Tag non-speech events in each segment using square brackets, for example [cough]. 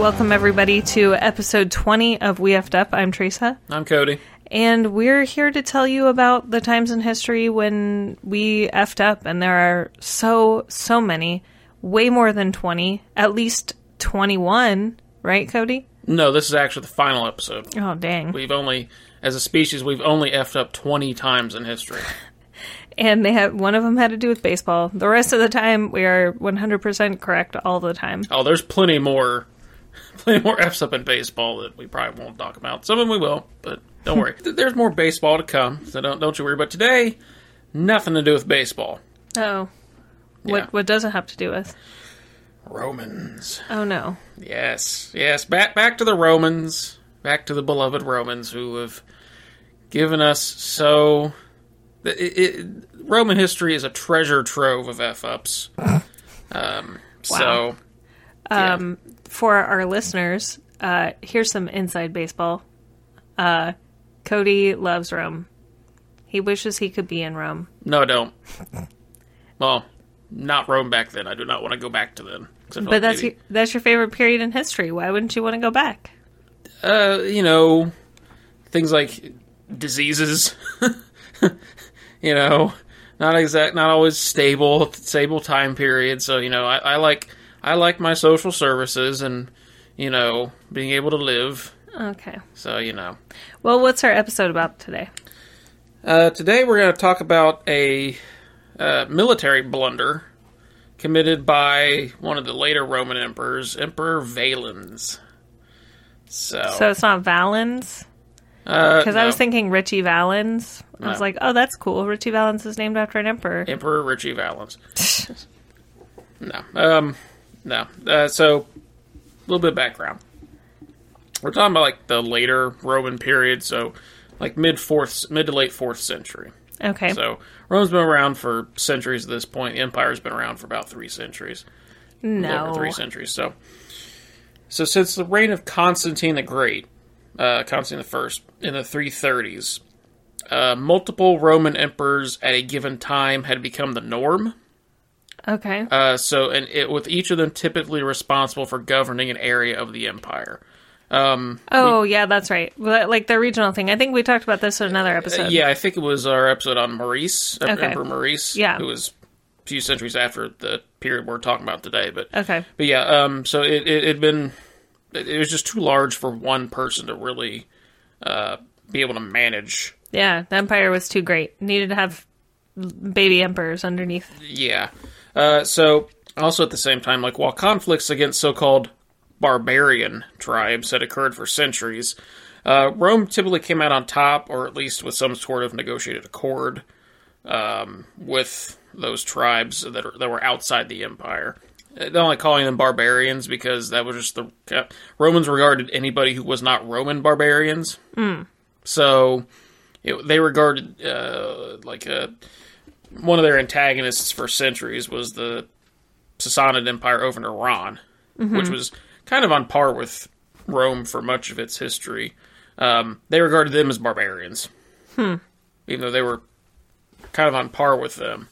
welcome everybody to episode 20 of We Effed Up. I'm Teresa, I'm Cody. and we're here to tell you about the times in history when we effed up, and there are so, so many, way more than 20, at least 21, right, Cody? No, this is actually the final episode. Oh, dang. We've only, as a species, we've only effed up 20 times in history. [laughs] And they have one of them had to do with baseball. The rest of the time, we are 100% correct all the time. Oh, there's plenty more, plenty more [laughs] f's up in baseball that we probably won't talk about. Some of them we will, but don't worry. [laughs] There's more baseball to come, so don't don't you worry. But today, nothing to do with baseball. Oh. Yeah. What, what does it have to do with? Romans. Oh, no. Yes, yes. Back back to the Romans. Back to the beloved Romans who have given us so. It, it, Roman history is a treasure trove of f ups. [laughs] Um, So, yeah. For our listeners, uh, here's some inside baseball. Uh, Cody loves Rome. He wishes he could be in Rome. no, I don't. [laughs] Well, not Rome back then. I do not want to go back to then. 'Cause I feel But like that's maybe- your, that's your favorite period in history. Why wouldn't you want to go back? uh, you know, things like diseases. [laughs] you know, not exact, not always stable, stable time period. So you know, I, I like I like my social services and you know being able to live. Okay. So you know, Well, what's our episode about today? uh, today we're going to talk about a uh, military blunder committed by one of the later Roman emperors, Emperor Valens. So, So it's not Valens? because Because I was thinking Ritchie Valens. I was like, oh, that's cool. Ritchie Valens is named after an emperor. Emperor Ritchie Valens. [laughs] no, um, no. Uh, so, a little bit of background. We're talking about like the later Roman period, so like mid fourth, mid to late fourth century. Okay. So Rome's been around for centuries at this point. The empire's been around for about three centuries, no. over three centuries. So, so since the reign of Constantine the Great, uh, Constantine the First, in the 330s, uh, multiple Roman emperors at a given time had become the norm. Okay. Uh, so, and it, with each of them typically responsible for governing an area of the empire. oh, yeah, that's right. Like the regional thing. I think we talked about this in another episode. yeah, I think it was our episode on Maurice, Okay. Emperor Maurice, Yeah. who was a few centuries after the period we're talking about today. But Okay. But yeah, um, so it it had been it, it was just too large for one person to really uh, be able to manage. Yeah, the empire was too great. Needed to have baby emperors underneath. Yeah. Uh, so also at the same time, like while conflicts against so-called barbarian tribes had occurred for centuries, uh, Rome typically came out on top, or at least with some sort of negotiated accord um, with those tribes that are, that were outside the empire. Uh, They're only calling them barbarians because that was just the uh, Romans regarded anybody who was not Roman barbarians. So it, they regarded uh, like a one of their antagonists for centuries was the Sassanid Empire over in Iran, which was kind of on par with Rome for much of its history. Um, they regarded them as barbarians, even though they were kind of on par with them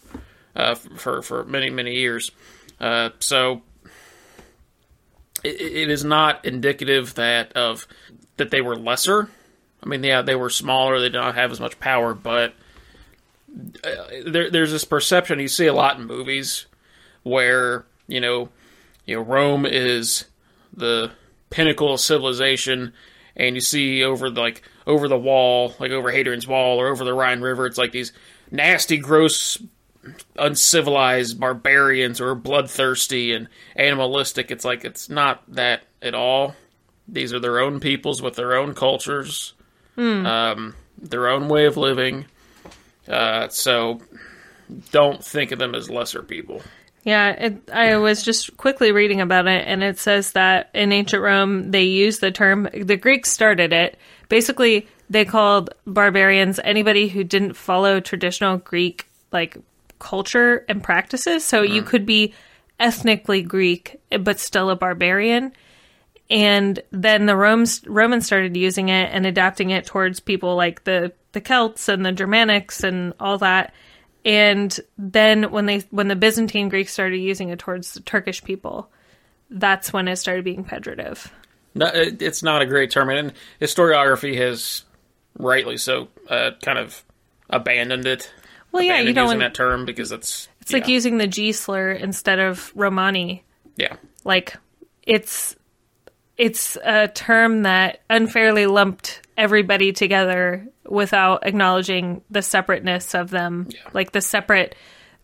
uh, for for many many years. Uh, so it, it is not indicative that of that they were lesser. I mean, yeah, they were smaller. They did not have as much power, but there, there's this perception you see a lot in movies where you know, you know, Rome is the pinnacle of civilization, and you see over the, like over the wall, like over Hadrian's Wall or over the Rhine River, it's like these nasty, gross, uncivilized barbarians or bloodthirsty and animalistic. It's like it's not that at all. These are their own peoples with their own cultures, um, their own way of living. Uh, so don't think of them as lesser people. Yeah, it, I was just quickly reading about it, and it says that in ancient Rome they used the term. The Greeks started it. Basically, they called barbarians anybody who didn't follow traditional Greek like culture and practices. So you could be ethnically Greek but still a barbarian. And then the Romans Romans started using it and adapting it towards people like the the Celts and the Germanics and all that. And then when they when the Byzantine Greeks started using it towards the Turkish people, that's when it started being pejorative. No, it, it's not a great term, and historiography has rightly so uh, kind of abandoned it. Well, yeah, you don't using that term because it's It's like using the G slur instead of Romani. yeah, Like it's it's a term that unfairly lumped everybody together without acknowledging the separateness of them. Like the separate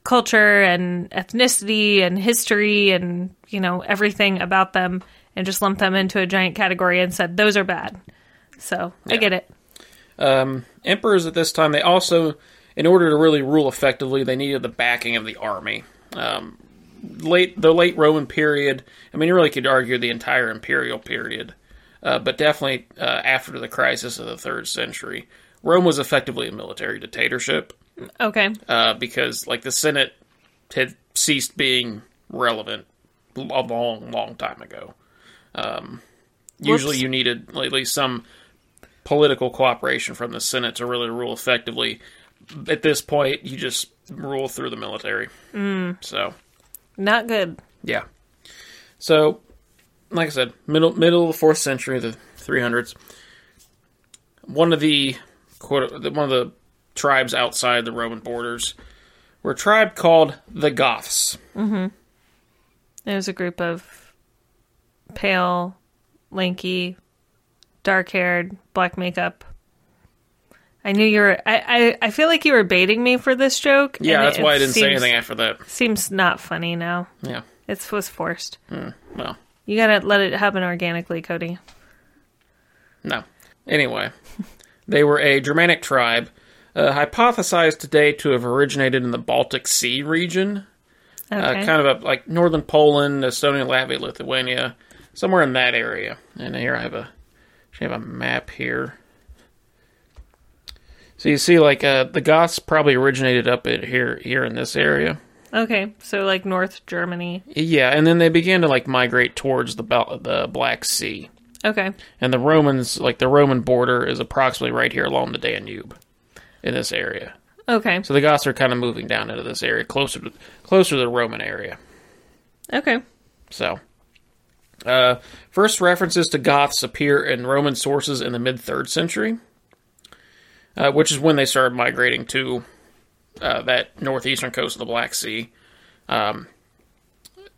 culture and ethnicity and history and, you know, everything about them and just lumped them into a giant category and said those are bad. So, I get it. um, emperors at this time they also, in order to really rule effectively, they needed the backing of the army. Um, late the late Roman period. I mean, you really could argue the entire imperial period, uh, but definitely uh, after the crisis of the third century, Rome was effectively a military dictatorship. Okay. uh, because like the Senate had ceased being relevant a long, long time ago. Um, usually, you needed at least some political cooperation from the Senate to really rule effectively. At this point, you just rule through the military. Mm. So, Not good. yeah. So, like I said, middle middle of the fourth century, the 300s. One of the one of the tribes outside the Roman borders were a tribe called the Goths. Mm-hmm. It was a group of pale, lanky, dark haired, black makeup. I knew you were. I, I, I feel like you were baiting me for this joke. Yeah, that's it why I didn't say anything after that. Seems not funny now. Yeah. It was forced. Hmm, well, You gotta let it happen organically, Cody. no. Anyway, they were a Germanic tribe, uh, hypothesized today to have originated in the Baltic Sea region, Okay. uh, kind of up like northern Poland, Estonia, Latvia, Lithuania, somewhere in that area. And here I have a, I have a map here. So you see, like uh, the Goths probably originated up in here, here in this area. Okay. So like North Germany. Yeah, and then they began to like migrate towards the Bal- the Black Sea. Okay. And the Romans, like the Roman border, is approximately right here along the Danube, in this area. Okay. So the Goths are kind of moving down into this area, closer to closer to the Roman area. Okay. So, uh, first references to Goths appear in Roman sources in the mid third century, uh, which is when they started migrating to uh, that northeastern coast of the Black Sea. Um,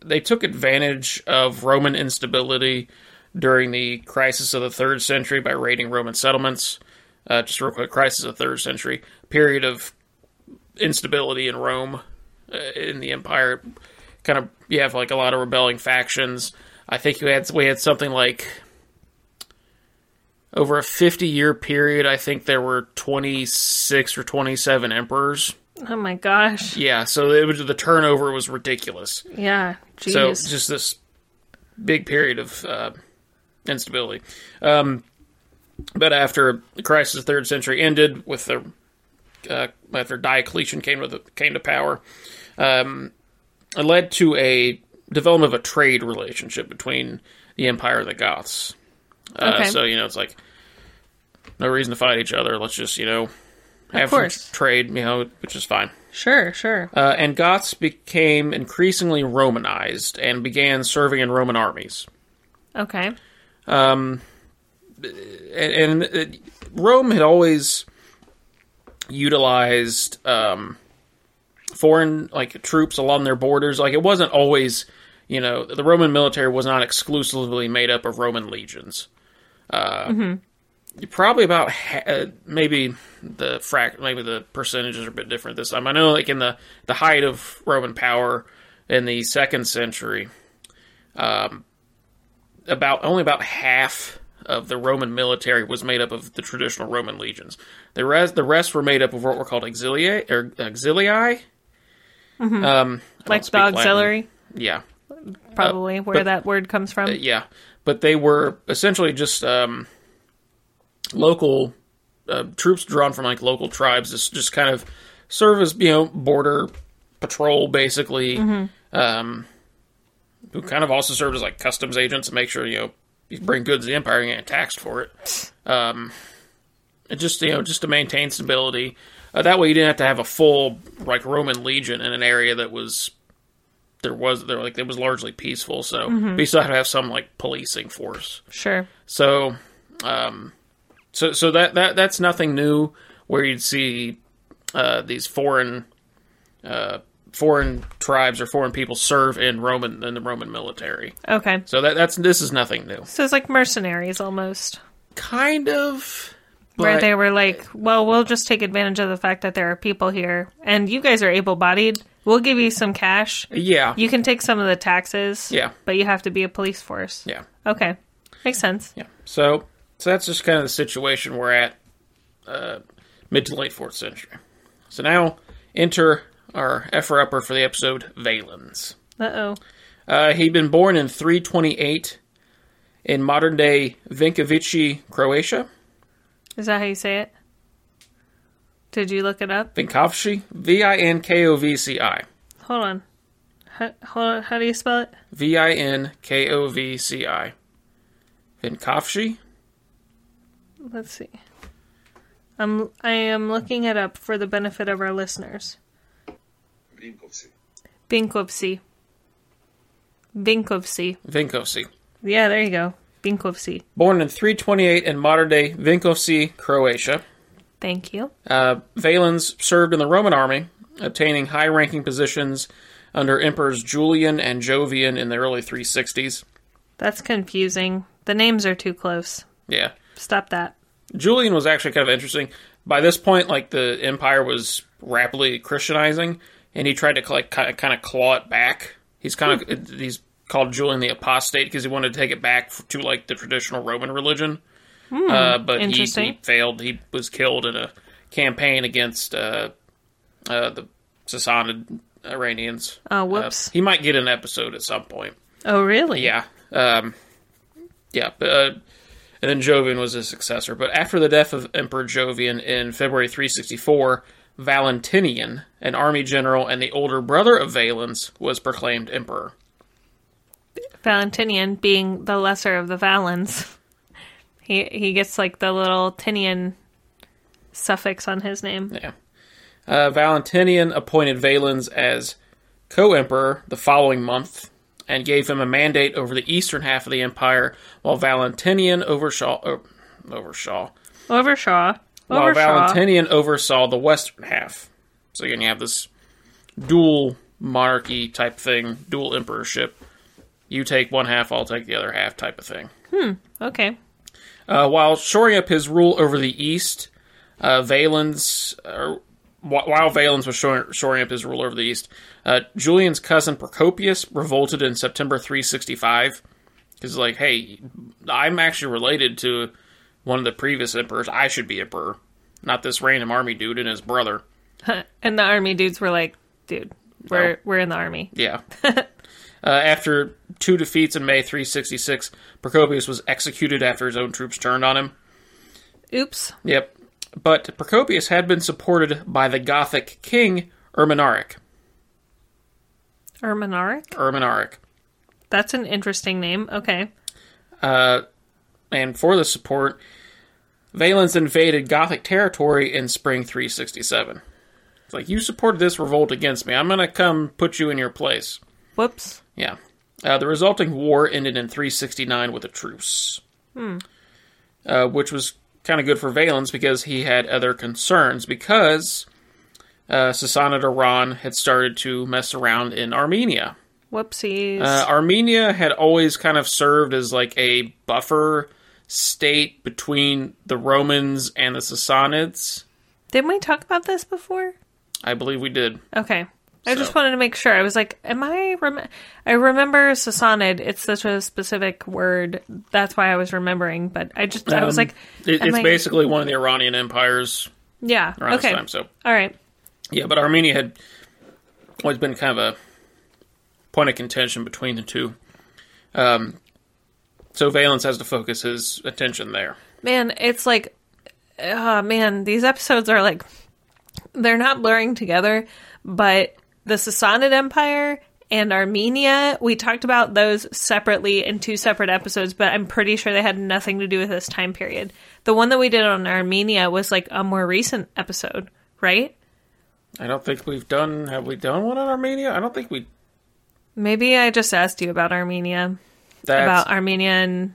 they took advantage of Roman instability during the crisis of the third century by raiding Roman settlements. Uh, just real quick, crisis of the third century period of instability in Rome, uh, in the empire. Kind of, you have like a lot of rebelling factions. I think you had we had something like over a fifty year period. I think there were twenty six or twenty seven emperors. Oh my gosh. Yeah, so it was the turnover was ridiculous. Yeah. So just this big period of uh, instability. Um, but after the crisis the third century ended, with the uh, after Diocletian came to the, came to power, um, it led to a development of a trade relationship between the empire and the Goths. Uh, Okay. So you know, it's like no reason to fight each other. Let's just you know have course. some trade, you know, which is fine. sure. Sure. Uh, and Goths became increasingly Romanized and began serving in Roman armies. Okay. And, and uh, Rome had always utilized um, foreign like troops along their borders. Like it wasn't always, you know, the Roman military was not exclusively made up of Roman legions. Uh, Probably about ha- uh, maybe the frac maybe the percentages are a bit different this time. I know, like in the the height of Roman power in the second century, um, about only about half of the Roman military was made up of the traditional Roman legions. The rest the rest were made up of what were called auxiliae or auxilii. Um, I don't Like the Latin. auxiliary, Yeah, probably where but- that word comes from. yeah, but they were essentially just um, local uh, troops drawn from like local tribes. Just just kind of serve as you know border patrol basically. Um, who kind of also served as like customs agents to make sure you know you bring goods to the empire and get taxed for it. Um, it just you know just to maintain stability. Uh, that way you didn't have to have a full like Roman legion in an area that was there was there like it was largely peaceful. So Mm-hmm. but you still have to have some like policing force. Sure. So, um, so so that that that's nothing new. Where you'd see uh, these foreign uh, foreign tribes or foreign people serve in Roman in the Roman military. Okay. So that that's this is nothing new. So it's like mercenaries almost. Kind of. where they were like, well, we'll just take advantage of the fact that there are people here and you guys are able bodied. We'll give you some cash. Yeah. You can take some of the taxes. Yeah. But you have to be a police force. yeah. Okay. Makes sense. Yeah. So so that's just kind of the situation we're at uh, mid to late fourth century. So now enter our effer upper for the episode Valens. Uh oh. Uh, he'd been born in 328 in modern day Vinkovici, Croatia. Is that how you say it? Did you look it up? Vinkovci, V I N K O V C I. Hold on. How, hold on. How do you spell it? V I N K O V C I. Vinkovci? Let's see. I'm I am looking it up for the benefit of our listeners. Vinkovci. Binkovci. Binkovci. Vinkovci. Yeah, there you go. Binkovci. Born in 328 in modern day Vinkovci, Croatia. Thank you. Uh, Valens served in the Roman army, obtaining high ranking positions under Emperors Julian and Jovian in the early 360s. That's confusing. The names are too close. Yeah. Stop that. Julian was actually kind of interesting. By this point, like the empire was rapidly Christianizing, and he tried to like kind of claw it back. He's kind of he's called Julian the Apostate because he wanted to take it back to like the traditional Roman religion. uh, but he, he failed. He was killed in a campaign against uh, uh, the Sassanid Iranians. Oh, Uh, whoops. he might get an episode at some point. oh, really? Yeah. Um, yeah. But, uh, and then Jovian was his successor. But after the death of Emperor Jovian in February 364, Valentinian, an army general and the older brother of Valens, was proclaimed emperor. Valentinian being the lesser of the Valens. He he gets like the little Tinian suffix on his name. Yeah. Uh, Valentinian appointed Valens as co emperor the following month and gave him a mandate over the eastern half of the empire, while Valentinian oversaw. Uh, oversaw. Overshaw. while Valentinian oversaw the western half. So again, you have this dual monarchy type thing, dual emperorship. You take one half, I'll take the other half type of thing. Hmm, okay. Uh, while shoring up his rule over the east, uh, Valens, uh, while Valens was shoring, up his rule over the east, uh, Julian's cousin Procopius revolted in September 365. Because, like, hey, I'm actually related to one of the previous emperors. I should be emperor, not this random army dude and his brother. [laughs] And the army dudes were like, dude, we're we're in the army. Yeah. [laughs] uh, after two defeats in May 366, Procopius was executed after his own troops turned on him. Oops. Yep. But Procopius had been supported by the Gothic king Erminaric. Erminaric? Erminaric. That's an interesting name. Okay. Uh, and for the support, Valens invaded Gothic territory in spring 367. It's like, you supported this revolt against me. I'm going to come put you in your place. Whoops. Yeah. Uh, the resulting war ended in 369 with a truce. Uh, which was kind of good for Valens because he had other concerns because uh, Sassanid Iran had started to mess around in Armenia. Whoopsies. Uh, Armenia had always kind of served as like a buffer state between the Romans and the Sassanids. Didn't we talk about this before? I believe we did. Okay. I just wanted to make sure. I was like, am I rem- I remember Sassanid. It's such a specific word. That's why I was remembering, but I just I was Um, like It, it's I- basically one of the Iranian empires yeah. around Okay. this time. So All right. Yeah, but Armenia had always been kind of a point of contention between the two. Um, so Valens has to focus his attention there. Man, it's like oh man, these episodes are like they're not blurring together, but the Sassanid Empire and Armenia, we talked about those separately in two separate episodes, but I'm pretty sure they had nothing to do with this time period. The one that we did on Armenia was like a more recent episode, right? I don't think we've done. Have we done one on Armenia? I don't think we. Maybe I just asked you about Armenia, That's about Armenia and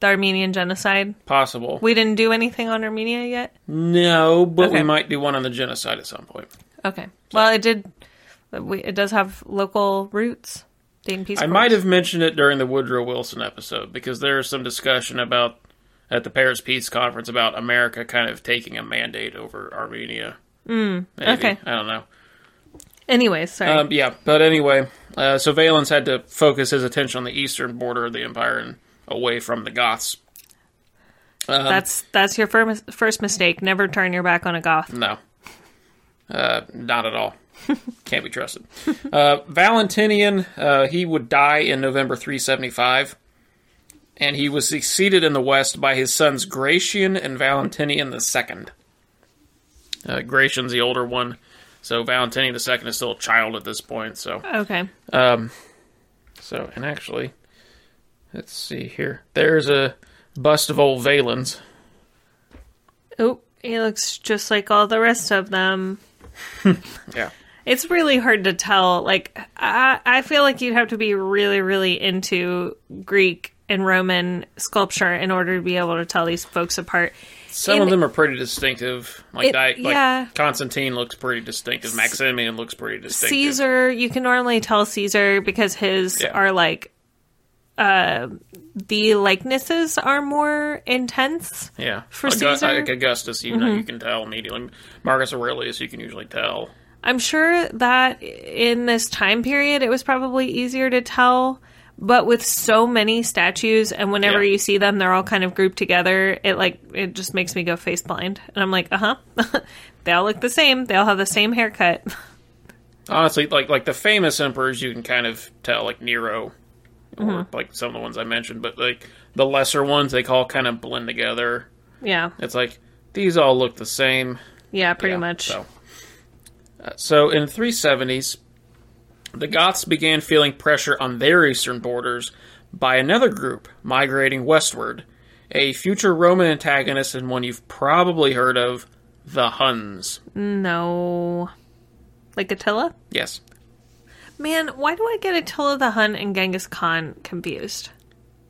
the Armenian genocide. possible. We didn't do anything on Armenia yet. no, but we might do one on the genocide at some point. Okay. Well, it did. We, it does have local roots. Dayton Peace Accords. might have mentioned it during the Woodrow Wilson episode because there is some discussion about at the Paris Peace Conference about America kind of taking a mandate over Armenia. Mm, okay. I don't know. Anyways, sorry. Um, yeah, but anyway, uh, so Valens had to focus his attention on the eastern border of the empire and away from the Goths. Um, that's that's your first first mistake. Never turn your back on a goth. No. Uh, not at all. [laughs] Can't be trusted. Uh, Valentinian, uh, he would die in November 375, and he was succeeded in the west by his sons Gratian and Valentinian II. Uh, Gratian's the older one, so Valentinian II is still a child at this point. So, Okay. um, so and actually, let's see here. There's a bust of old Valens. Oh, he looks just like all the rest of them. [laughs] Yeah. It's really hard to tell. Like, I, I feel like you'd have to be really, really into Greek and Roman sculpture in order to be able to tell these folks apart. Some of them are pretty distinctive. Like It- like yeah. Constantine looks pretty distinctive. Maximian looks pretty distinctive. Caesar, you can normally tell Caesar because his Yeah. are like, uh, the likenesses are more intense. yeah, for Caesar? Mm-hmm. like Augustus, you know, you can tell immediately. Marcus Aurelius, you can usually tell. I'm sure that in this time period, it was probably easier to tell. But with so many statues, and whenever Yeah. you see them, they're all kind of grouped together. It like it just makes me go face blind, and I'm like, uh huh. [laughs] they all look the same. They all have the same haircut. [laughs] Honestly, like like the famous emperors, you can kind of tell, like Nero, or Mm-hmm. like some of the ones I mentioned. But like the lesser ones, they all kind of blend together. yeah, It's like these all look the same. yeah, pretty Yeah, much. So, uh, so in the 370s, the Goths began feeling pressure on their eastern borders by another group migrating westward, a future Roman antagonist and one you've probably heard of, the Huns. No, like Attila. Yes. Man, why do I get Attila the Hun and Genghis Khan confused?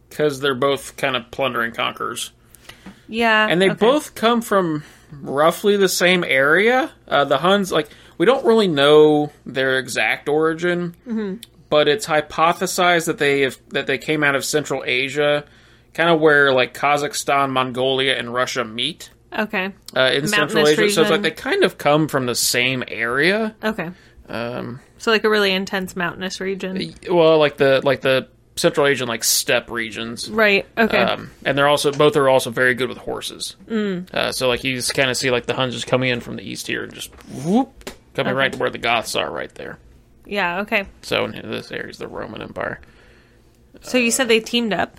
Because they're both kind of plundering conquerors. Yeah, And they okay. both come from roughly the same area. Uh, the Huns, like, we don't really know their exact origin, Mm-hmm. but it's hypothesized that they have that they came out of Central Asia, kind of where like Kazakhstan, Mongolia, and Russia meet okay, uh, in Central Asia. So it's like they kind of come from the same area. okay. Um, So like a really intense mountainous region, well, like the like the Central Asian like steppe regions. right? Okay. Um, and they're also both are also very good with horses. Mm. Uh, so like you just kind of see like the Huns just coming in from the east here and just whoop coming right to where the Goths are right there. yeah. Okay. So in this area is the Roman Empire. So you said they teamed up.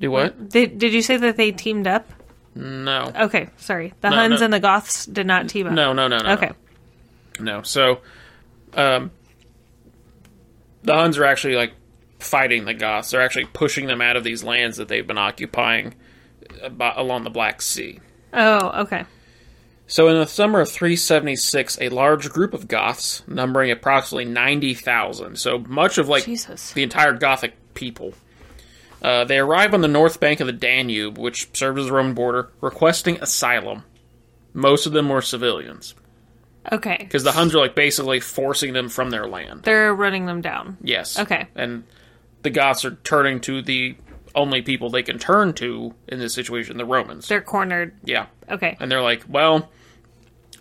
Do what? Did Did you say that they teamed up? No, Okay, sorry. The No, Huns no. and the Goths did not team up. no, no, no, no. Okay. no. No, so, um, the Huns are actually like fighting the Goths. They're actually pushing them out of these lands that they've been occupying about, along the Black Sea. Oh, okay. So, in the summer of 376, a large group of Goths, numbering approximately 90,000, so much of like Jesus. the entire Gothic people, uh, they arrive on the north bank of the Danube, which served as the Roman border, requesting asylum. Most of them were civilians, Okay. because the Huns are like basically forcing them from their land. They're running them down. Yes. Okay. And the Goths are turning to the only people they can turn to in this situation, the Romans. They're cornered. yeah. Okay. and they're like, well,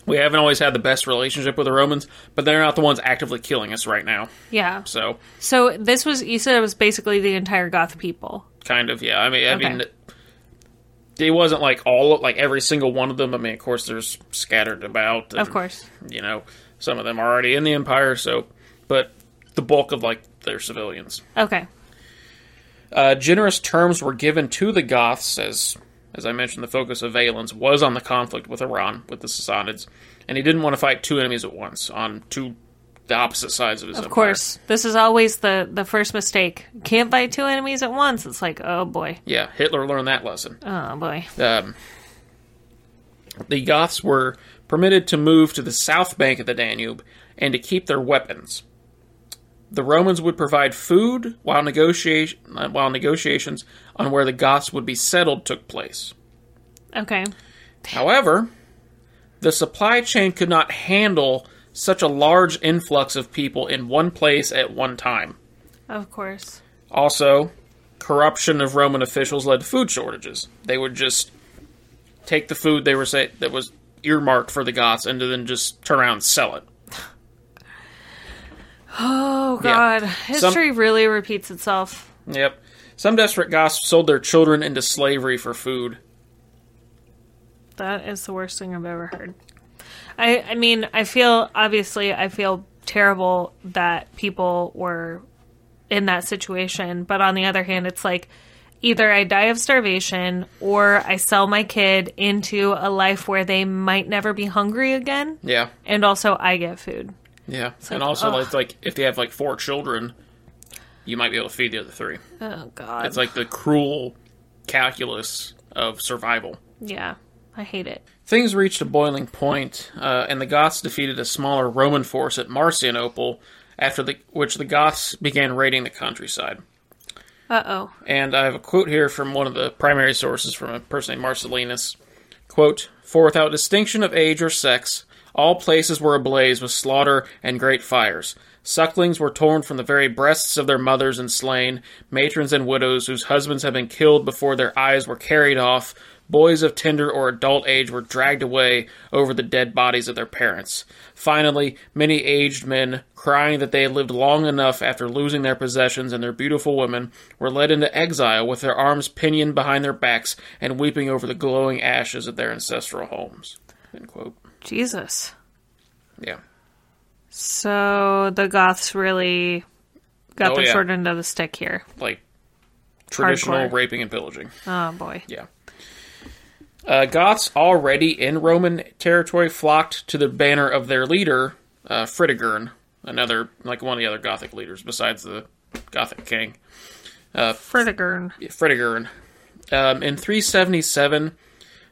we haven't always had the best relationship with the Romans, but they're not the ones actively killing us right now. Yeah. So, So this was you said it was basically the entire Goth people. kind of, yeah. I mean, I Okay. mean, it wasn't like all, like every single one of them. I mean, of course, there's scattered about. and, Of course. you know, some of them are already in the empire. So, but the bulk of like their civilians. Okay. Uh, generous terms were given to the Goths, as as I mentioned, the focus of Valens was on the conflict with Iran, with the Sassanids, and he didn't want to fight two enemies at once on two the opposite sides of his Of course. This is always the the first mistake. Can't fight two enemies at once. It's like, oh boy. Yeah, Hitler learned that lesson. Oh boy. Um, the Goths were permitted to move to the south bank of the Danube and to keep their weapons. the Romans would provide food while negotiation while negotiations on where the Goths would be settled took place. Okay. However, the supply chain could not handle such a large influx of people in one place at one time. Of course. Also, corruption of Roman officials led to food shortages. They would just take the food they were say that was earmarked for the Goths and then just turn around and sell it. [sighs] Oh Yeah. god. History really repeats itself. Yep. Some desperate Goths sold their children into slavery for food. That is the worst thing I've ever heard. I I mean, I feel obviously I feel terrible that people were in that situation, but on the other hand, it's like either I die of starvation or I sell my kid into a life where they might never be hungry again, Yeah. and also I get food. Yeah. like, and also, ugh. it's like if they have like four children, you might be able to feed the other three. Oh god. It's like the cruel calculus of survival. yeah. I hate it. Things reached a boiling point, uh, and the Goths defeated a smaller Roman force at Marcianople, after the, which the Goths began raiding the countryside. Uh-oh. And I have a quote here from one of the primary sources from a person named Marcellinus. Quote, For without distinction of age or sex, all places were ablaze with slaughter and great fires. Sucklings were torn from the very breasts of their mothers and slain, matrons and widows whose husbands had been killed before their eyes were carried off, boys of tender or adult age were dragged away over the dead bodies of their parents. Finally, many aged men, crying that they had lived long enough after losing their possessions and their beautiful women, were led into exile with their arms pinioned behind their backs and weeping over the glowing ashes of their ancestral homes. End quote. Jesus. Yeah. So the Goths really got Oh, the yeah. short end of the stick here. Like traditional Hardcore. raping and pillaging. Oh boy. Yeah. Uh, Goths already in Roman territory flocked to the banner of their leader, uh, Fritigern, another like one of the other Gothic leaders besides the Gothic king, Fritigern. Fritigern. Um, in 377,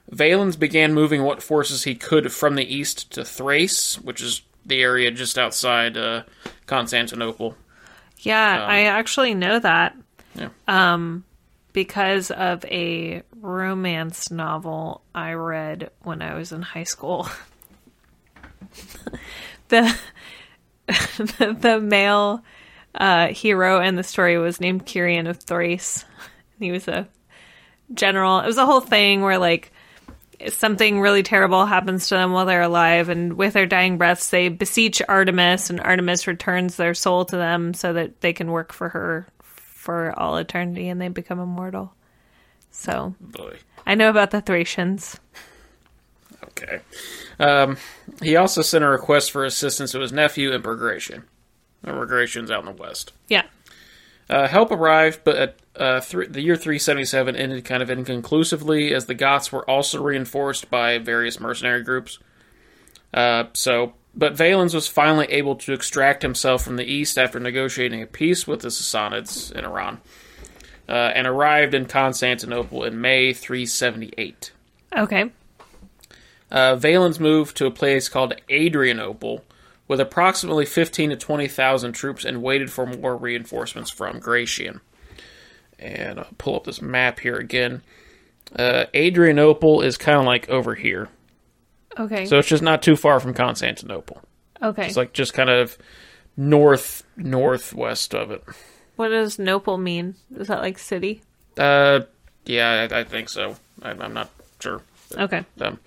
Valens began moving what forces he could from the east to Thrace, which is the area just outside uh, Constantinople. Yeah, I actually know that Yeah. Because of a romance novel I read when I was in high school. [laughs] the [laughs] the male uh, hero in the story was named Kyrian of Thrace. He was a general. It was a whole thing where like something really terrible happens to them while they're alive, and with their dying breaths, they beseech Artemis, and Artemis returns their soul to them so that they can work for her for all eternity, and they become immortal. So Boy. I know about the Thracians. Okay. Um, he also sent a request for assistance to his nephew, Emperor Gratian. Emperor Gratian's out in the west. Yeah. Uh, help arrived, but at, uh, th- the year 377 ended kind of inconclusively, as the Goths were also reinforced by various mercenary groups. Uh, so, but Valens was finally able to extract himself from the east after negotiating a peace with the Sassanids in Iran, uh, and arrived in Constantinople in May 378. Okay. Uh, Valens moved to a place called Adrianople with approximately 15 to 20,000 troops and waited for more reinforcements from Gratian. And I'll pull up this map here again. Uh, Adrianople is kind of like over here. Okay. So it's just not too far from Constantinople. okay. It's like just kind of north northwest of it. what does Nople mean? Is that like city? Uh, yeah, I, I think so. I, I'm not sure. Okay. Um,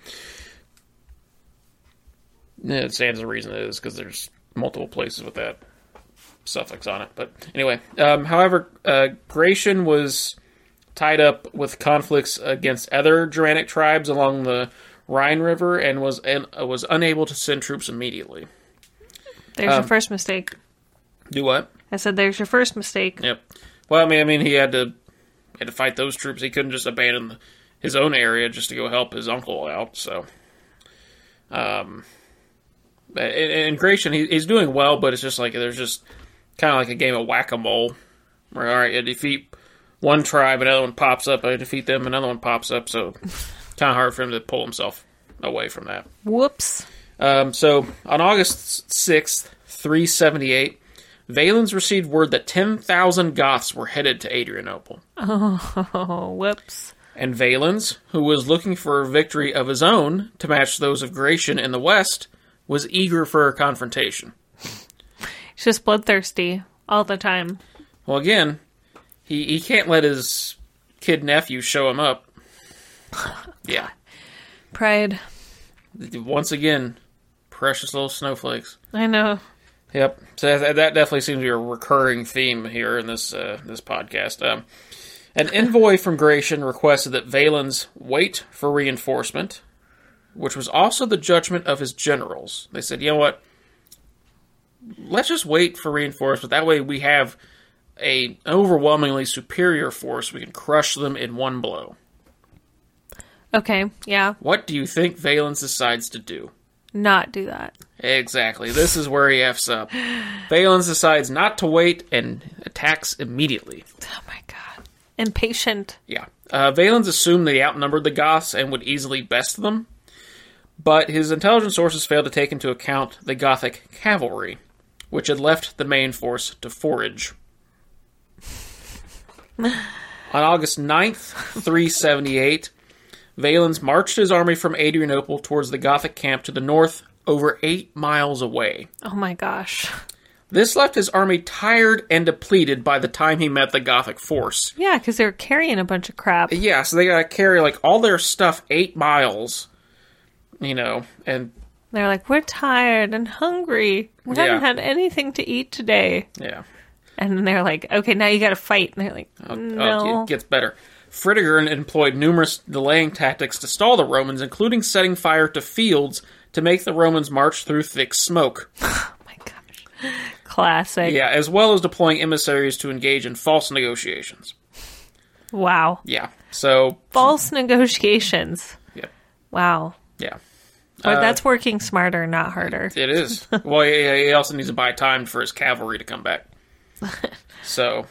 it stands to reason it is because there's multiple places with that suffix on it. But anyway, um, however, uh, Gratian was tied up with conflicts against other Germanic tribes along the Rhine River and was and uh, was unable to send troops immediately. There's Um, your first mistake. Do what? I said there's your first mistake. Yep. Well, I mean, I mean, he had to had to fight those troops. He couldn't just abandon his own area just to go help his uncle out. So, um, and, and Gratian, he, he's doing well, but it's just like there's just kind of like a game of whack a mole. Where all right, you defeat one tribe, another one pops up. I defeat them, another one pops up. So, kind of hard for him to pull himself away from that. Whoops. Um, so on August 6th, 378, Valens received word that 10,000 Goths were headed to Adrianople. Oh, [laughs] whoops. And Valens, who was looking for a victory of his own to match those of Gratian in the west, was eager for a confrontation. He's just bloodthirsty all the time. Well, again, he, he can't let his kid nephew show him up. [laughs] Yeah. Pride. Once again, precious little snowflakes. I know. Yep. So that, that definitely seems to be a recurring theme here in this uh, this podcast. Um, an [laughs] envoy from Gratian requested that Valens wait for reinforcement, which was also the judgment of his generals. They said, "You know what? Let's just wait for reinforcement. That way, we have a overwhelmingly superior force. We can crush them in one blow." Okay, yeah. What do you think Valens decides to do? Not do that. Exactly. This is where he f's up. Valens decides not to wait and attacks immediately. Oh my god. Impatient. Yeah. Uh, Valens assumed that he outnumbered the Goths and would easily best them, but his intelligence sources failed to take into account the Gothic cavalry, which had left the main force to forage. [laughs] On August 9th, 378, Valens marched his army from Adrianople towards the Gothic camp to the north, over eight miles away. Oh my gosh. This left his army tired and depleted by the time he met the Gothic force. Yeah, because they're carrying a bunch of crap. Yeah, so they gotta carry like all their stuff eight miles, you know, and They're like, we're tired and hungry. We Yeah. haven't had anything to eat today. yeah, And they're like, okay, now you got to fight. And they're like, oh, oh no. it gets better. Fritigern employed numerous delaying tactics to stall the Romans, including setting fire to fields to make the Romans march through thick smoke. [laughs] oh my gosh. Classic. Yeah, as well as deploying emissaries to engage in false negotiations. Wow. Yeah, so False negotiations. yeah, Wow. yeah. But that's working smarter, not harder. [laughs] It is. well, he, he also needs to buy time for his cavalry to come back. [laughs] So,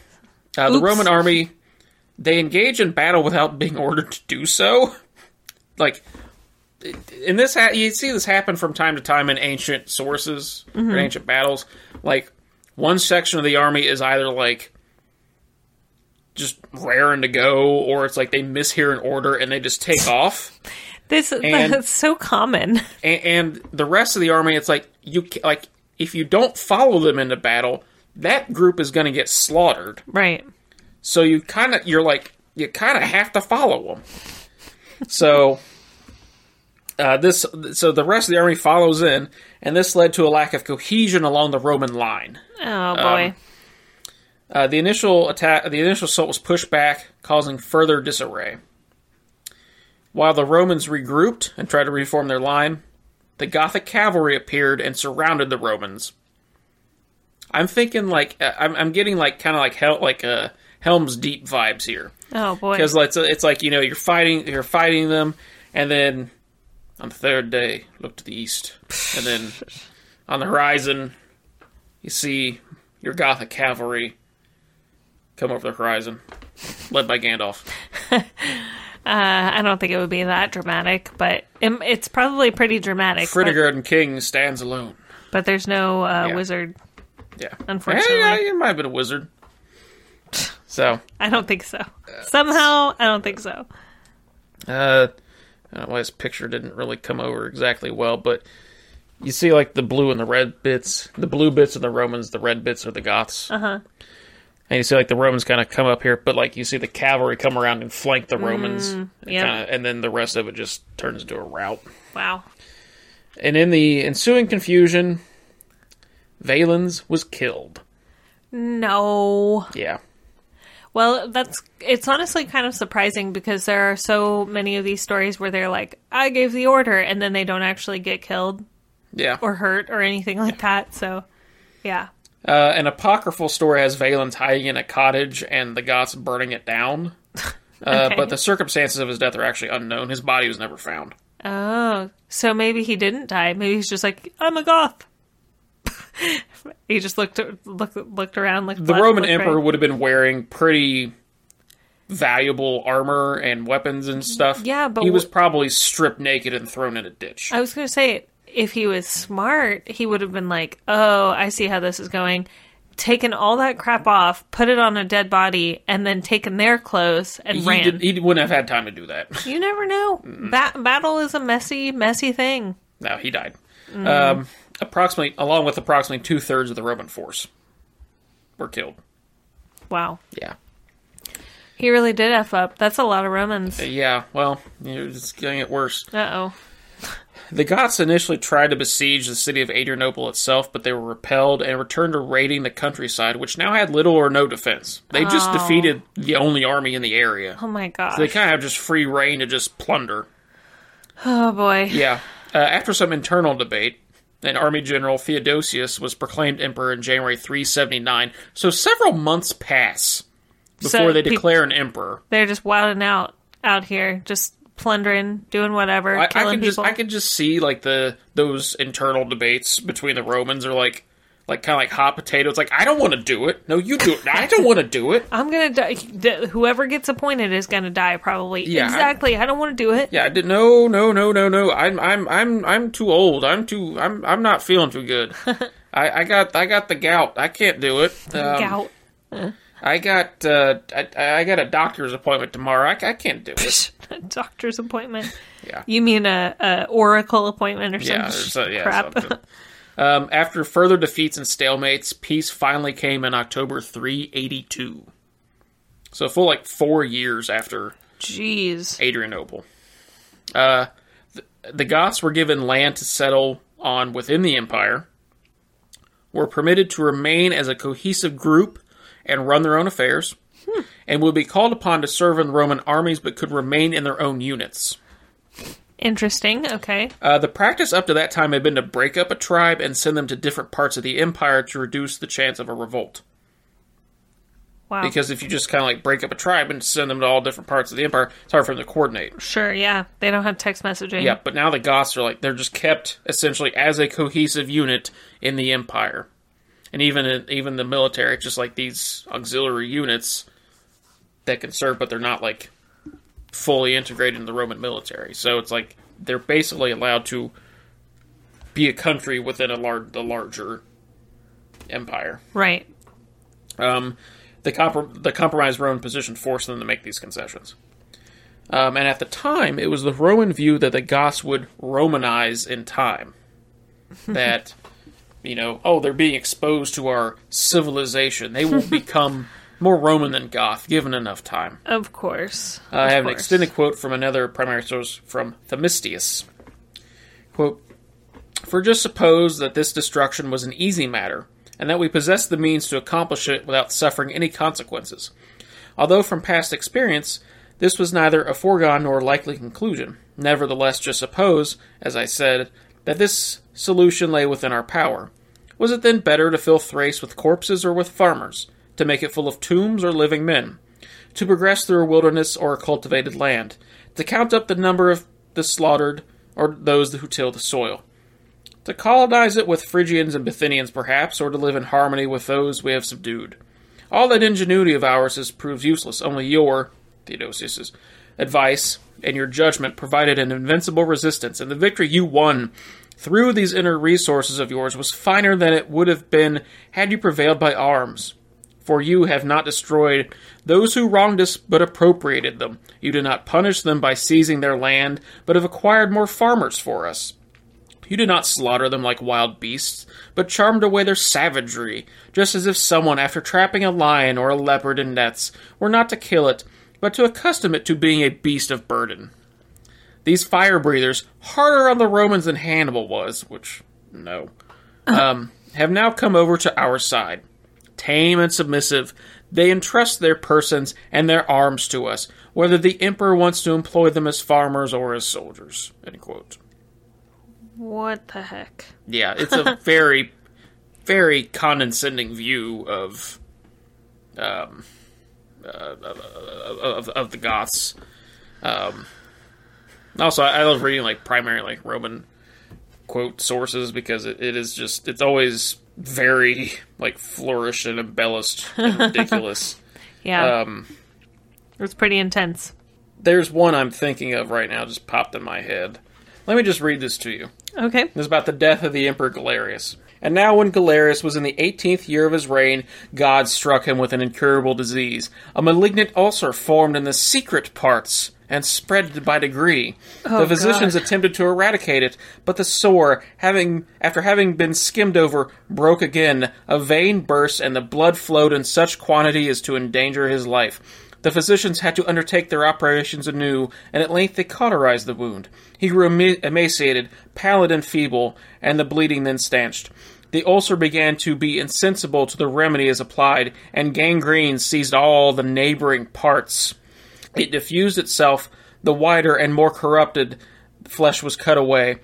uh, the. Roman army they engage in battle without being ordered to do so. Like, in this, ha- you see this happen from time to time in ancient sources or mm-hmm. ancient battles. Like, one section of the army is either like just raring to go, or it's like they mishear an order and they just take off. [laughs] This And- that's so common. [laughs] and, and the rest of the army, it's like you like if you don't follow them into battle, that group is going to get slaughtered. Right. So you kind of you're like you kind of have to follow them. So uh, this so the rest of the army follows in, and this led to a lack of cohesion along the Roman line. Oh boy. Uh, the initial attack, the initial assault was pushed back, causing further disarray. While the Romans regrouped and tried to reform their line, the Gothic cavalry appeared and surrounded the Romans. I'm thinking like uh, I'm, I'm getting like kind of like Hel- like uh, Helm's Deep vibes here oh boy. because it's it's like you know you're fighting you're fighting them, and then on the third day look to the east, and then [laughs] on the horizon you see your Gothic cavalry come over the horizon, led by Gandalf. [laughs] Uh, I don't think it would be that dramatic, but it, it's probably pretty dramatic. But, Fritigern King stands alone. but there's no uh, Yeah. wizard. Yeah, Unfortunately. yeah, yeah, you might have been a wizard. So, I don't think so. Somehow, I don't think so. uh, I don't know why this picture didn't really come over exactly well, but you see like the blue and the red bits. The blue bits are the Romans, the red bits are the Goths. Uh huh. And you see like the Romans kind of come up here, but like you see the cavalry come around and flank the Romans, and, yeah. kinda, and then the rest of it just turns into a rout. Wow. And in the ensuing confusion, Valens was killed. No. Yeah, Well, that's it's honestly kind of surprising because there are so many of these stories where they're like, "I gave the order," and then they don't actually get killed yeah. or hurt or anything like that. So, yeah. Uh, an apocryphal story has Valens hiding in a cottage and the Goths burning it down. [laughs] Uh, But the circumstances of his death are actually unknown. His body was never found. Oh, so maybe he didn't die. Maybe he's just like, "I'm a goth." He just looked looked looked around like The Roman emperor would have been wearing pretty valuable armor and weapons and stuff. Yeah, but he was probably stripped naked and thrown in a ditch. I was going to say, if he was smart, he would have been like, "Oh, I see how this is going. taken all that crap off, put it on a dead body, and then taken their clothes and He, ran. did, he wouldn't have had time to do that. you never know. Ba- battle is a messy, messy thing. no, he died. Um, approximately, along with approximately two thirds of the Roman force, were killed. Wow. Yeah. He really did F up. That's a lot of Romans. Yeah, well, you know, it's going to get worse. Uh oh. The Goths initially tried to besiege the city of Adrianople itself, but they were repelled and returned to raiding the countryside, which now had little or no defense. They just Oh. defeated the only army in the area. Oh my gosh. They kind of have just free reign to just plunder. oh boy. Yeah. Uh, after some internal debate, an army general, Theodosius, was proclaimed emperor in January 379. So several months pass before So they declare an emperor. They're just wilding out out here, just plundering, doing whatever, I, I can just people. I can just see like the those internal debates between the Romans are like like kind of like hot potatoes. Like I don't want to do it. No, you do it. I don't want to do it. [laughs] I'm gonna die. Whoever gets appointed is gonna die, probably. Yeah, exactly. I, don't want to do it. Yeah, I did. No, no, no, no, no. I'm I'm I'm I'm too old. I'm too. I'm I'm not feeling too good. [laughs] I, I got I got the gout. I can't do it. Um, Gout. I got uh, I, I got a doctor's appointment tomorrow. I, I can't do it. [laughs] A doctor's appointment. Yeah. You mean a, a oracle appointment or Yeah, some a- yeah, crap? something. Um, after further defeats and stalemates, peace finally came in October 382. So a full like four years after Jeez. Adrianople. Uh, the, the Goths were given land to settle on within the empire, were permitted to remain as a cohesive group and run their own affairs, and would be called upon to serve in Roman armies but could remain in their own units. Interesting. Okay. Uh, the practice up to that time had been to break up a tribe and send them to different parts of the empire to reduce the chance of a revolt. Wow. Because if you just kind of like break up a tribe and send them to all different parts of the empire, it's hard for them to coordinate. sure. Yeah. They don't have text messaging. Yeah, but now the Goths are like they're just kept essentially as a cohesive unit in the empire, and even in, even the military, it's just like these auxiliary units that can serve, but they're not like fully integrated in the Roman military. So it's like they're basically allowed to be a country within a large the larger empire. Right. Um, the, comprom- the compromised Roman position forced them to make these concessions. Um, and at the time, it was the Roman view that the Goths would Romanize in time. [laughs] that, you know, oh, they're being exposed to our civilization. They will [laughs] become more Roman than Goth, given enough time. Of course. Uh, I have an extended quote from another primary source from Themistius. Quote, For just suppose that this destruction was an easy matter, and that we possess the means to accomplish it without suffering any consequences. Although from past experience, this was neither a foregone nor likely conclusion. Nevertheless, just suppose, as I said, that this solution lay within our power. Was it then better to fill Thrace with corpses or with farmers? To make it full of tombs or living men? to progress through a wilderness or a cultivated land, to count up the number of the slaughtered or those who till the soil, to colonize it with Phrygians and Bithynians perhaps, or to live in harmony with those we have subdued. All that ingenuity of ours has proved useless. Only your, Theodosius's, advice and your judgment provided an invincible resistance, and the victory you won through these inner resources of yours was finer than it would have been had you prevailed by arms. For you have not destroyed those who wronged us, but appropriated them. You did not punish them by seizing their land, but have acquired more farmers for us. You did not slaughter them like wild beasts, but charmed away their savagery, just as if someone, after trapping a lion or a leopard in nets, were not to kill it, but to accustom it to being a beast of burden. These fire breathers, harder on the Romans than Hannibal was, which, no, um, have now come over to our side. Tame and submissive, they entrust their persons and their arms to us, whether the emperor wants to employ them as farmers or as soldiers. End quote. What the heck? Yeah, it's a [laughs] very, very condescending view of, um, uh, of, of the Goths. Um, also, I love reading like primary like Roman quote sources because it, it is just it's always very like flourished and embellished and [laughs] ridiculous. Yeah. um, it was pretty intense. there's one I'm thinking of right now, just popped in my head. Let me just read this to you. Okay. it's about the death of the Emperor Galerius. And now, when Galerius was in the 18th year of his reign, God struck him with an incurable disease. A malignant ulcer formed in the secret parts and spread by degree. the oh, physicians God. attempted to eradicate it, but the sore, having after having been skimmed over, broke again. A vein burst, and the blood flowed in such quantity as to endanger his life. The physicians had to undertake their operations anew, and at length they cauterized the wound. He grew ema- emaciated, pallid, and feeble, and the bleeding then stanched. The ulcer began to be insensible to the remedy as applied, and gangrene seized all the neighboring parts. It diffused itself, the wider and more corrupted flesh was cut away,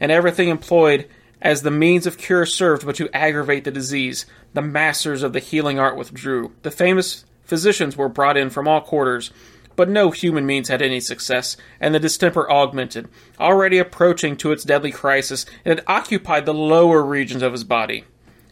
and everything employed as the means of cure served but to aggravate the disease. The masters of the healing art withdrew. The famous physicians were brought in from all quarters, but no human means had any success, and the distemper augmented. Already approaching to its deadly crisis, it had occupied the lower regions of his body.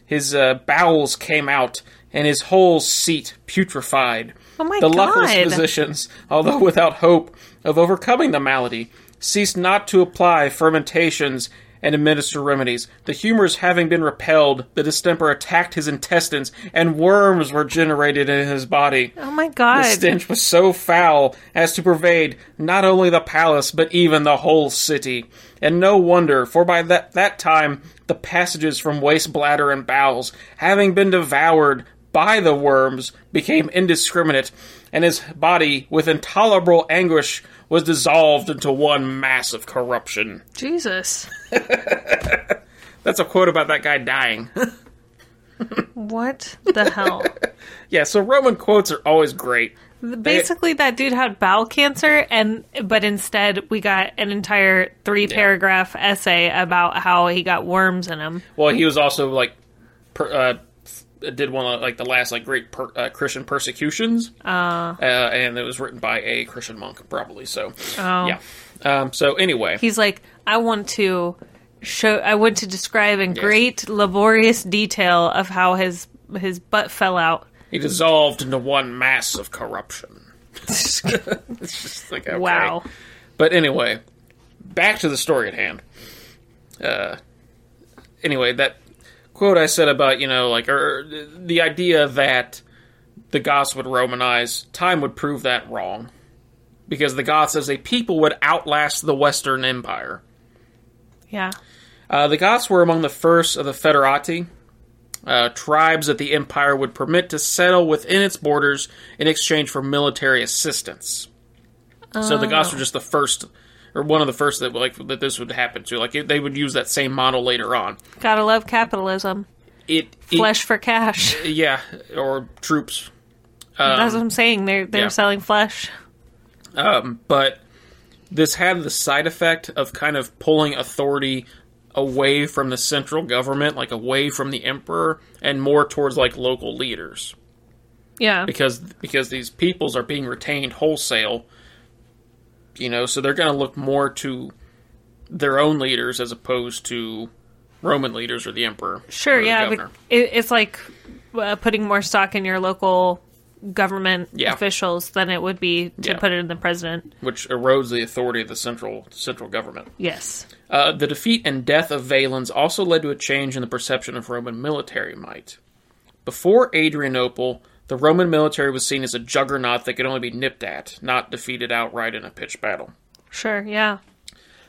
His uh, bowels came out, and his whole seat putrefied. Oh my the luckless physicians, although without hope of overcoming the malady, ceased not to apply fermentations and administer remedies. The humors having been repelled, the distemper attacked his intestines, and worms were generated in his body. Oh my god. The stench was so foul as to pervade not only the palace but even the whole city. And no wonder, for by that, that time the passages from waste bladder and bowels, having been devoured by the worms, became indiscriminate, and his body, with intolerable anguish, was dissolved into one mass of corruption. Jesus. [laughs] That's a quote about that guy dying. [laughs] What the hell? [laughs] yeah, so Roman quotes are always great. Basically, that dude had bowel cancer, and but instead we got an entire three paragraph essay about how he got worms in him. Well, he was also like, per, uh, did one of like the last like great per, uh, Christian persecutions, uh, and it was written by a Christian monk, probably. So, Oh. yeah. Um, so anyway, He's like, I want to show, I want to describe in great laborious detail of how his his butt fell out. he dissolved into one mass of corruption. [laughs] it's just like okay. Wow. But anyway, back to the story at hand. Uh, anyway, that quote I said about you know like or the idea that the Goths would Romanize, time would prove that wrong, because the Goths as a people would outlast the Western Empire. Yeah. Uh, the Goths were among the first of the Foederati, uh, tribes that the empire would permit to settle within its borders in exchange for military assistance. So the Goths were just the first, or one of the first that like that this would happen to. Like it, they would use that same model later on. Gotta love capitalism. It, it- Flesh for cash. [laughs] yeah, or troops. That's what I'm saying. They're they're yeah. selling flesh. Um, but this had the side effect of kind of pulling authority away from the central government, like away from the emperor, and more towards like local leaders. Yeah. because because these peoples are being retained wholesale. You know, so they're going to look more to their own leaders as opposed to Roman leaders or the emperor. Sure, the yeah. governor. It's like uh, putting more stock in your local government Yeah. officials than it would be to Yeah. put it in the president. which erodes the authority of the central central government. Yes. Uh, the defeat and death of Valens also led to a change in the perception of Roman military might. Before Adrianople, the Roman military was seen as a juggernaut that could only be nipped at, not defeated outright in a pitched battle. Sure, yeah.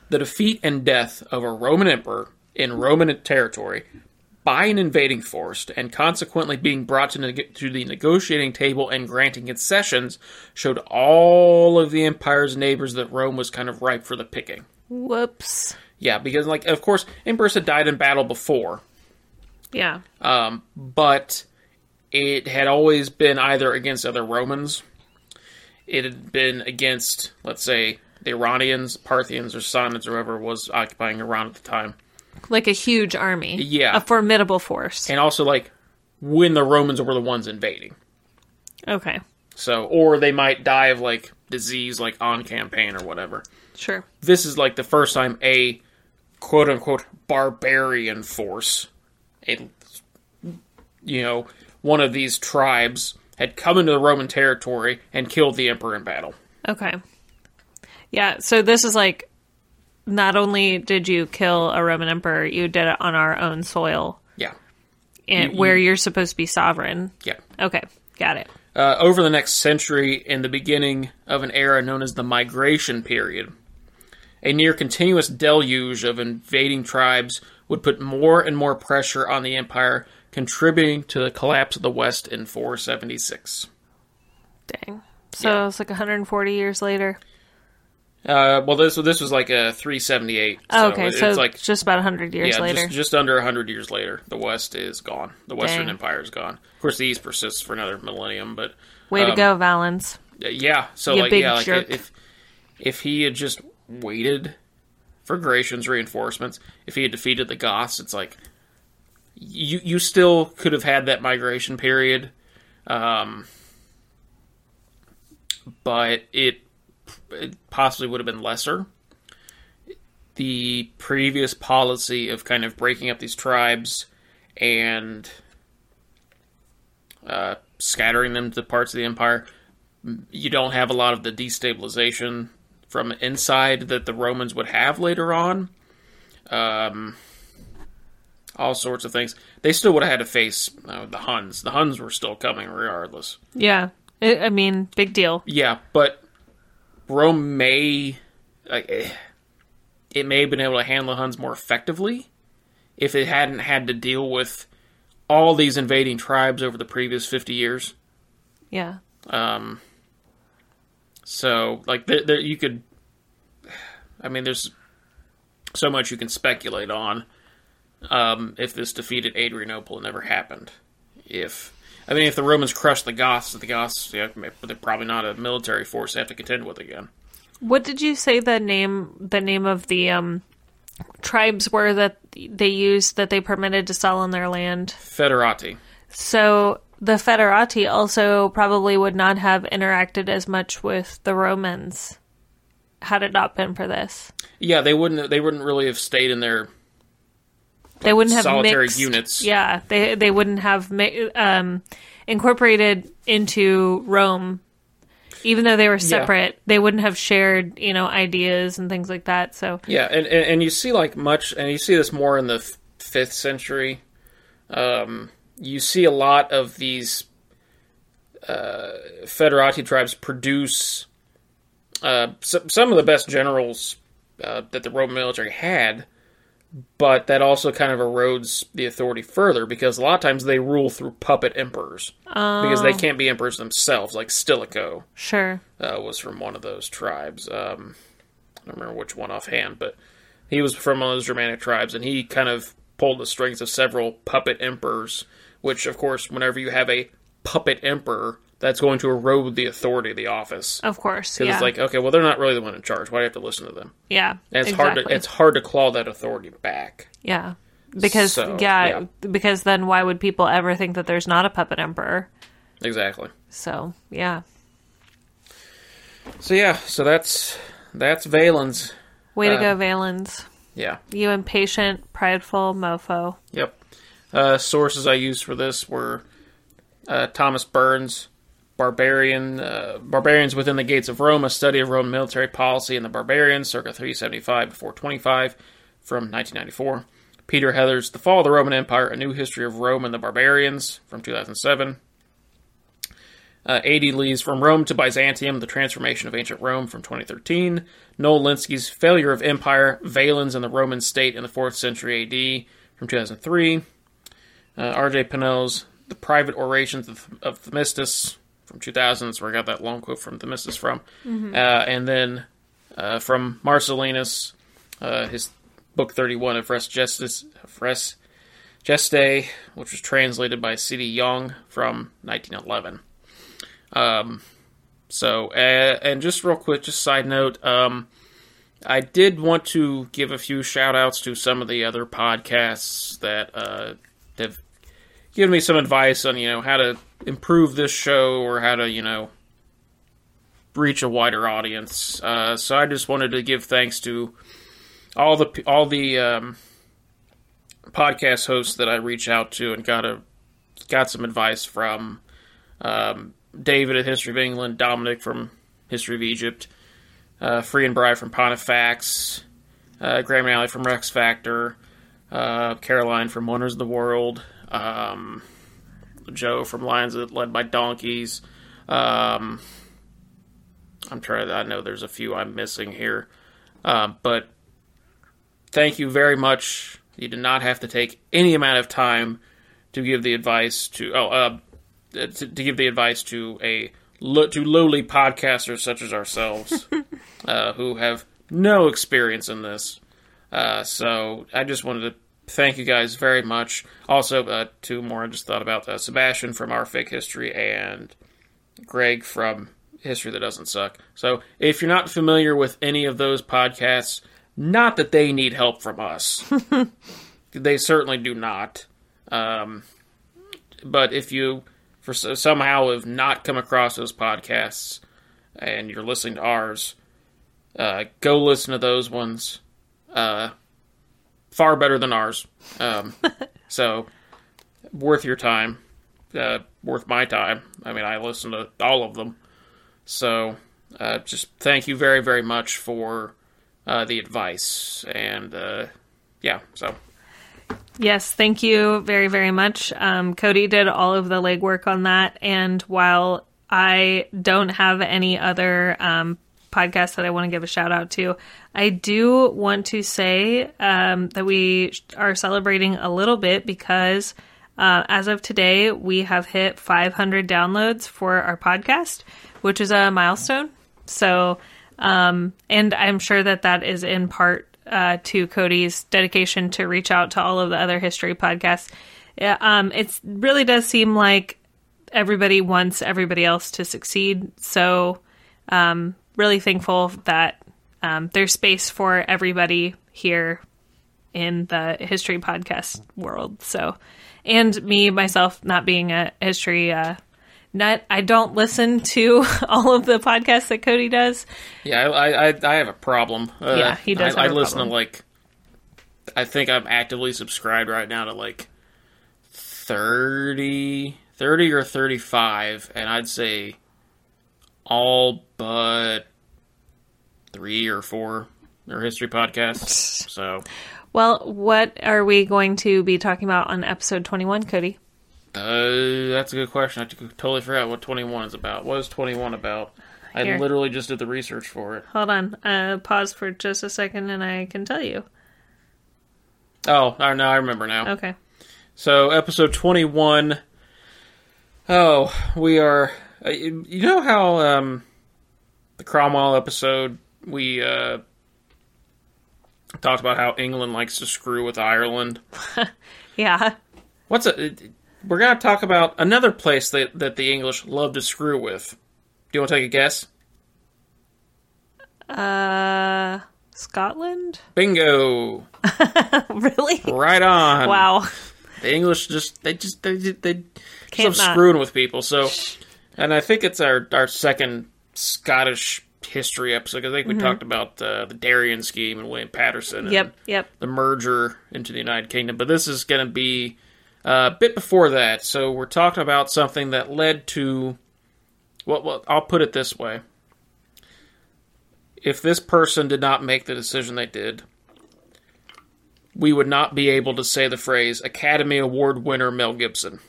the defeat and death of a Roman emperor in Roman territory by an invading force and consequently being brought to, to the negotiating table and granting concessions showed all of the empire's neighbors that Rome was kind of ripe for the picking. Whoops. Yeah, because like of course emperors had died in battle before, Yeah. um, but it had always been either against other Romans, it had been against, let's say, the Iranians, Parthians, or Sasanids, or whoever was occupying Iran at the time. Like a huge army. Yeah. A formidable force. and also like when the Romans were the ones invading. Okay. So, or they might die of like disease, like on campaign or whatever. Sure. This is like the first time a quote unquote barbarian force, a, you know, one of these tribes had come into the Roman territory and killed the emperor in battle. Okay. Yeah, so this is like not only did you kill a Roman emperor, you did it on our own soil. Yeah. and You- where you're supposed to be sovereign. Yeah. Okay, got it. Uh, over the next century, in the beginning of an era known as the Migration Period, a near continuous deluge of invading tribes would put more and more pressure on the empire, contributing to the collapse of the West in 476. Dang. So it's like 140 years later. Uh, well, this this was like a 378. Oh, okay, it's so it's like just about 100 years yeah, later. just, just under 100 years later, the West is gone. The Western Dang. Empire is gone. Of course, the East persists for another millennium, but Way to um, go, Valens. Yeah, so You like yeah, like jerk. if if he had just waited for Gratian's reinforcements, if he had defeated the Goths, it's like you you still could have had that migration period, um, but it, it possibly would have been lesser. The previous policy of kind of breaking up these tribes and uh, scattering them to parts of the empire you don't have a lot of the destabilization from inside that the Romans would have later on. Um, all sorts of things. They still would have had to face uh, the Huns. The Huns were still coming regardless. Yeah. I I mean, big deal. Yeah, but Rome may like eh, it may have been able to handle the Huns more effectively if it hadn't had to deal with all these invading tribes over the previous 50 years. Yeah. Um, so like there, there, you could, I mean, there's so much you can speculate on. Um, if this defeated Adrianople never happened, if I mean, if the Romans crushed the Goths, the Goths, yeah, they're probably not a military force they have to contend with again. What did you say the name the name of the um tribes were that they used that they permitted to sell on their land? Foederati. So the Foederati also probably would not have interacted as much with the Romans had it not been for this. Yeah, they wouldn't. They wouldn't really have stayed in their They wouldn't have solitary mixed, units. Yeah, they they wouldn't have mi- um, incorporated into Rome, even though they were separate. They wouldn't have shared, you know, ideas and things like that. So Yeah, and, and and you see like much, and you see this more in the f- fifth century. Um, you see a lot of these uh, Foederati tribes produce uh, some, some of the best generals uh, that the Roman military had, but that also kind of erodes the authority further because a lot of times they rule through puppet emperors because they can't be emperors themselves, like Stilicho sure, uh, was from one of those tribes. Um, I don't remember which one offhand, but he was from one of those Germanic tribes, and he kind of pulled the strings of several puppet emperors. Which, of course, whenever you have a puppet emperor, that's going to erode the authority of the office. of course, Because yeah, it's like, okay, well, they're not really the one in charge. Why do you have to listen to them? yeah, And it's hard to exactly. it's hard to claw that authority back. yeah, because So, yeah, yeah. because then why would people ever think that there's not a puppet emperor? Exactly. So yeah, So yeah, so that's that's Valens. way to Uh, go, Valens. Yeah. You impatient, prideful mofo. Yep. Uh, sources I used for this were uh, Thomas Burns, Barbarian, uh, Barbarians Within the Gates of Rome, a study of Roman military policy and the barbarians, circa 375 before 25, from 1994. Peter Heather's The Fall of the Roman Empire, A New History of Rome and the Barbarians, from 2007. Uh, A.D. Lee's From Rome to Byzantium, The Transformation of Ancient Rome from 2013. Noel Lenski's Failure of Empire, Valens and the Roman State in the 4th Century A.D. from 2003. Uh, R.J. Penella's The Private Orations of, of Themistius from 2000. That's where I got that long quote from Themistius from. Uh, and then uh, from Marcellinus, uh, his book 31 of Res Gestis, of Res Gestae, which was translated by C.D. Yonge from 1911. Um, so, uh, and just real quick, just side note, um, I did want to give a few shout outs to some of the other podcasts that uh, have given me some advice on, you know, how to improve this show or how to, you know, reach a wider audience. Uh, so I just wanted to give thanks to all the all the um, podcast hosts that I reach out to and got a got some advice from. Um, David at History of England, Dominic from History of Egypt, uh, Free and Bry from Pontifex, uh, Graham Alley from Rex Factor, uh, Caroline from Wonders of the World, um, Joe from Lions That Led by Donkeys. Um, I'm trying. I know there's a few I'm missing here, uh, but thank you very much. You did not have to take any amount of time to give the advice to oh uh, to, to give the advice to a to lowly podcasters such as ourselves [laughs] uh, who have no experience in this. Uh, so I just wanted to thank you guys very much. Also, uh, two more I just thought about uh, Sebastian from Our Fake History and Greg from History That Doesn't Suck. So if you're not familiar with any of those podcasts, not that they need help from us, [laughs] they certainly do not. Um, but if you for somehow have not come across those podcasts and you're listening to ours, uh, go listen to those ones. Uh, far better than ours. Um, [laughs] so worth your time, uh, worth my time. I mean, I listen to all of them. So uh, just thank you very, very much for uh, the advice. And uh, yeah, so. Yes, thank you very, very much. Um, Cody did all of the legwork on that. And while I don't have any other um, podcasts that I want to give a shout out to, I do want to say um, that we are celebrating a little bit because uh, as of today, we have hit 500 downloads for our podcast, which is a milestone. So, um, and I'm sure that that is in part uh, to Cody's dedication to reach out to all of the other history podcasts. Yeah, um, it really does seem like everybody wants everybody else to succeed. So, um, really thankful that um, there's space for everybody here in the history podcast world. So, and me myself not being a history uh, nut, I don't listen to [laughs] all of the podcasts that Cody does. Yeah, I I, I have a problem. Uh, Yeah, he does I, have I a listen problem. to like. I think I'm actively subscribed right now to like 30, 30 or 35, and I'd say all but three or four are history podcasts. [laughs] So Well, what are we going to be talking about on episode 21, Cody? uh, that's a good question. I totally forgot what 21 is about. What is 21 about? I literally just did the research for it. Hold on. Uh, pause for just a second and I can tell you. Oh, I know. I remember now. Okay. So, episode 21. Oh, we are. Uh, You know how um, the Cromwell episode, we uh, talked about how England likes to screw with Ireland? [laughs] Yeah. What's a. We're going to talk about another place that, that the English love to screw with. Do you want to take a guess? Uh, Scotland? Bingo! [laughs] really? Right on. Wow. The English just they just they they, they just Can't love not. screwing with people. So, and I think it's our our second Scottish history episode I think we talked about uh, the Darien scheme and William Paterson. And Mm-hmm. Yep, yep. The merger into the United Kingdom, but this is going to be uh, a bit before that. So we're talking about something that led to. Well, well, I'll put it this way: if this person did not make the decision they did, we would not be able to say the phrase Academy Award winner Mel Gibson.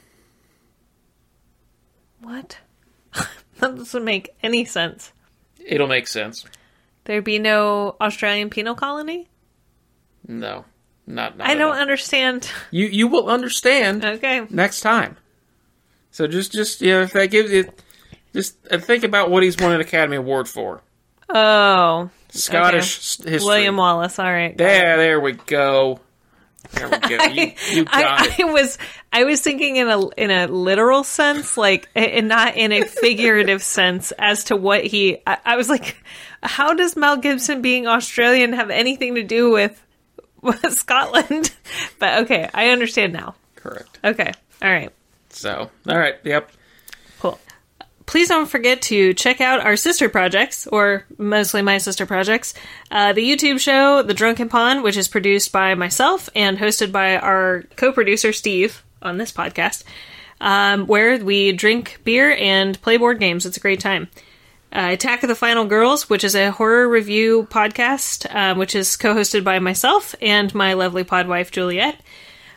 What? [laughs] that doesn't make any sense. It'll make sense. There'd be no Australian penal colony? No, not. not I don't understand. You you will understand Okay. next time. So just just yeah, if that gives you just uh, think about what he's won an Academy Award for. Oh. Scottish s- history. William Wallace. All right. There, there we go. There we go. You, [laughs] you got I, it. I was I was thinking in a in a literal sense, like and not in a figurative [laughs] sense as to what he. I, I was like, how does Mel Gibson being Australian have anything to do with, with [laughs] Scotland? But okay, I understand now. Correct. Okay, all right. So, all right. Yep. Please don't forget to check out our sister projects, or mostly my sister projects. Uh, the YouTube show, The Drunken Pond, which is produced by myself and hosted by our co producer, Steve, on this podcast, um, where we drink beer and play board games. It's a great time. Uh, Attack of the Final Girls, which is a horror review podcast, um, which is co hosted by myself and my lovely pod wife, Juliet.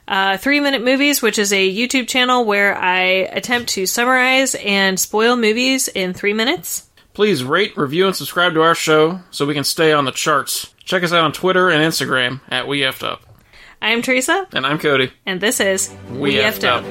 Uh, Three Minute Movies, which is a YouTube channel where I attempt to summarize and spoil movies in three minutes. Please rate, review, and subscribe to our show so we can stay on the charts. Check us out on Twitter and Instagram at We Effed Up. I'm Teresa, And I'm Cody. and this is We Effed Up.